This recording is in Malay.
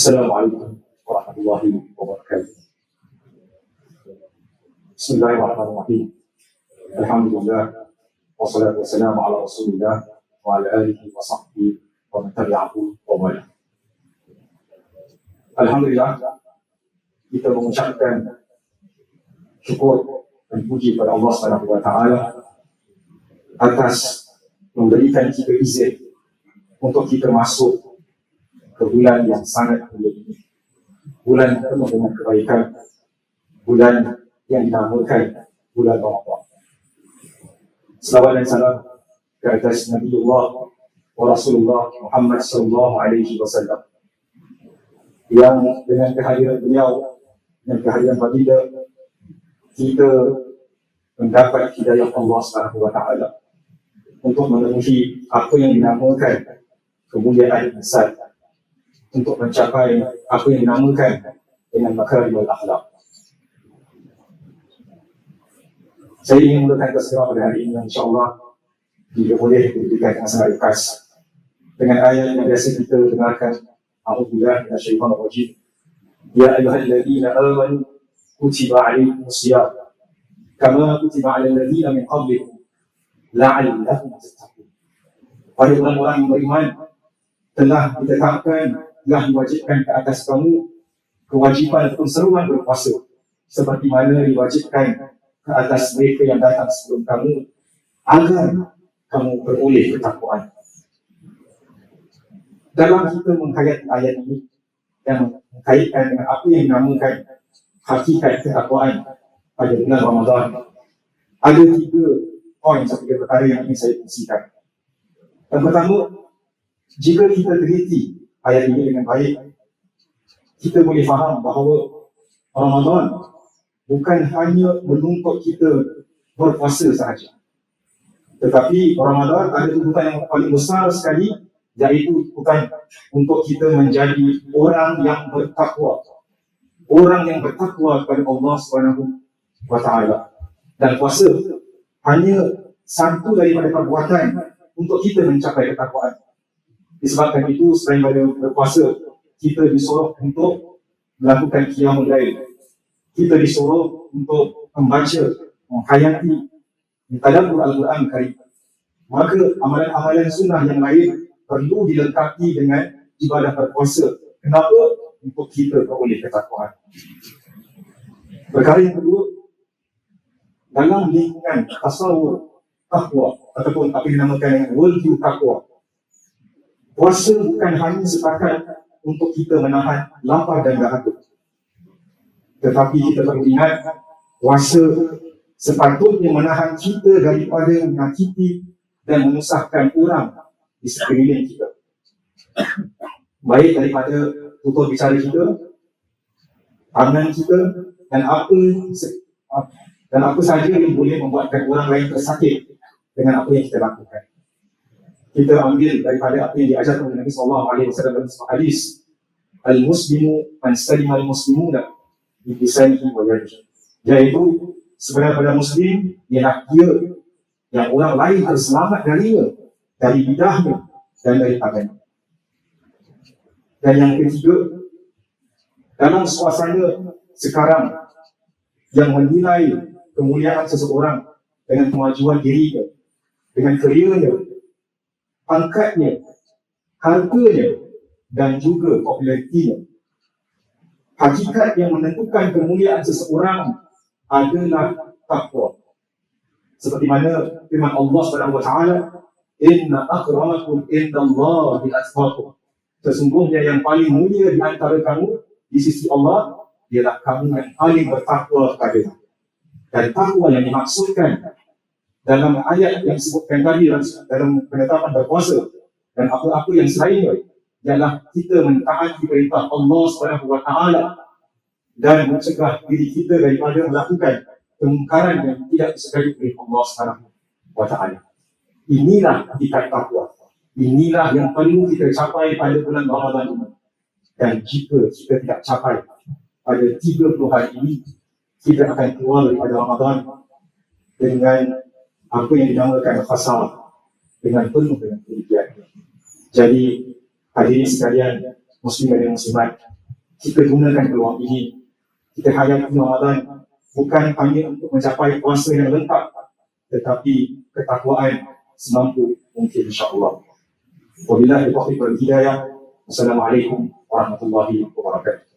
السلام عليكم ورحمة الله وبركاته بسم الله الرحمن الرحيم الحمد لله والصلاة والسلام على رسول الله وعلى آله وصحبه ومن تبعه ومن Alhamdulillah kita mengucapkan syukur dan puji kepada Allah Subhanahu wa taala atas memberikan kita izin untuk kita masuk ke bulan yang sangat mulia. Bulan penuh dengan kebaikan. Bulan yang dinamakan bulan Ramadan. Selawat dan salam ke atas Nabi Allah wa Rasulullah Muhammad sallallahu alaihi wasallam yang dengan kehadiran beliau dan kehadiran baginda kita mendapat hidayah Allah Subhanahu wa taala untuk memenuhi apa yang dinamakan kemuliaan insan untuk mencapai apa yang dinamakan dengan makarimul akhlak. Saya ingin mulakan keseruan pada hari ini insyaAllah jika boleh diberikan sangat ikhlas dengan ayat yang biasa kita dengarkan Alhamdulillah dan syaitan rajim. Ya ayuhalladzina amanu kutiba alaikum siyam. Kama kutiba ala alladzina min qablikum la'allakum tattaqun Wahai orang-orang yang beriman telah ditetapkan telah diwajibkan ke atas kamu kewajipan ataupun seruan berpuasa seperti mana diwajibkan ke atas mereka yang datang sebelum kamu agar kamu beroleh ketakwaan. Dalam kita menghayati ayat ini yang mengkaitkan dengan apa yang dinamakan hakikat ketakwaan pada bulan Ramadan ada tiga poin atau tiga perkara yang ingin saya kongsikan. Yang pertama, jika kita teliti ayat ini dengan baik, kita boleh faham bahawa Ramadan bukan hanya menuntut kita berpuasa sahaja. Tetapi Ramadan ada tuntutan yang paling besar sekali iaitu bukan untuk kita menjadi orang yang bertakwa. Orang yang bertakwa kepada Allah Subhanahu wa taala. Dan puasa hanya satu daripada perbuatan untuk kita mencapai ketakwaan. Disebabkan itu selain pada berpuasa, kita disuruh untuk melakukan qiyamul lail. Kita disuruh untuk membaca, menghayati tadabbur Al-Quran Karim. Maka amalan-amalan sunnah yang lain perlu dilengkapi dengan ibadah berpuasa. Kenapa? Untuk kita beroleh ketakwaan. Perkara yang kedua, dalam lingkungan tasawur takwa ataupun apa yang dinamakan worldview takwa Puasa bukan hanya sepakat untuk kita menahan lapar dan dahaga. Tetapi kita perlu ingat, puasa sepatutnya menahan kita daripada menyakiti dan menyusahkan orang di sekeliling kita. Baik daripada tutur bicara kita, tangan kita dan apa dan apa sahaja yang boleh membuatkan orang lain tersakit dengan apa yang kita lakukan kita ambil daripada apa yang diajarkan oleh Nabi sallallahu alaihi wasallam dalam sebuah hadis. Al-muslimu man salima al-muslimuna bi lisanihi wa yadihi. Iaitu sebenarnya pada muslim ialah dia yang orang lain terselamat darinya dari lidahnya dan dari tangannya dan yang ketiga dalam suasana sekarang yang menilai kemuliaan seseorang dengan kemajuan dirinya dengan kerianya pangkatnya, harganya dan juga popularitinya. Hakikat yang menentukan kemuliaan seseorang adalah takwa. Seperti mana firman Allah Subhanahu wa taala, "Inna akramakum indallahi atqakum." Sesungguhnya yang paling mulia di antara kamu di sisi Allah ialah kamu yang paling bertakwa kepada Dan takwa yang dimaksudkan dalam ayat yang disebutkan tadi dalam penetapan berpuasa dan apa-apa yang selainnya ialah kita mentaati perintah Allah Subhanahu wa taala dan mencegah diri kita daripada melakukan kemungkaran yang tidak disukai oleh Allah Subhanahu wa taala. Inilah hakikat takwa. Inilah yang perlu kita capai pada bulan Ramadan ini. Dan jika kita tidak capai pada 30 hari ini, kita akan keluar daripada Ramadan dengan apa yang dinamakan khasar dengan penuh dengan kerugian. Jadi hadirin sekalian muslim dan muslimat kita gunakan peluang ini. Kita hayati Ramadan bukan hanya untuk mencapai puasa yang lengkap, tetapi ketakwaan semampu mungkin insyaAllah. Wabillahi taufiq wal hidayah. Wassalamualaikum warahmatullahi wabarakatuh.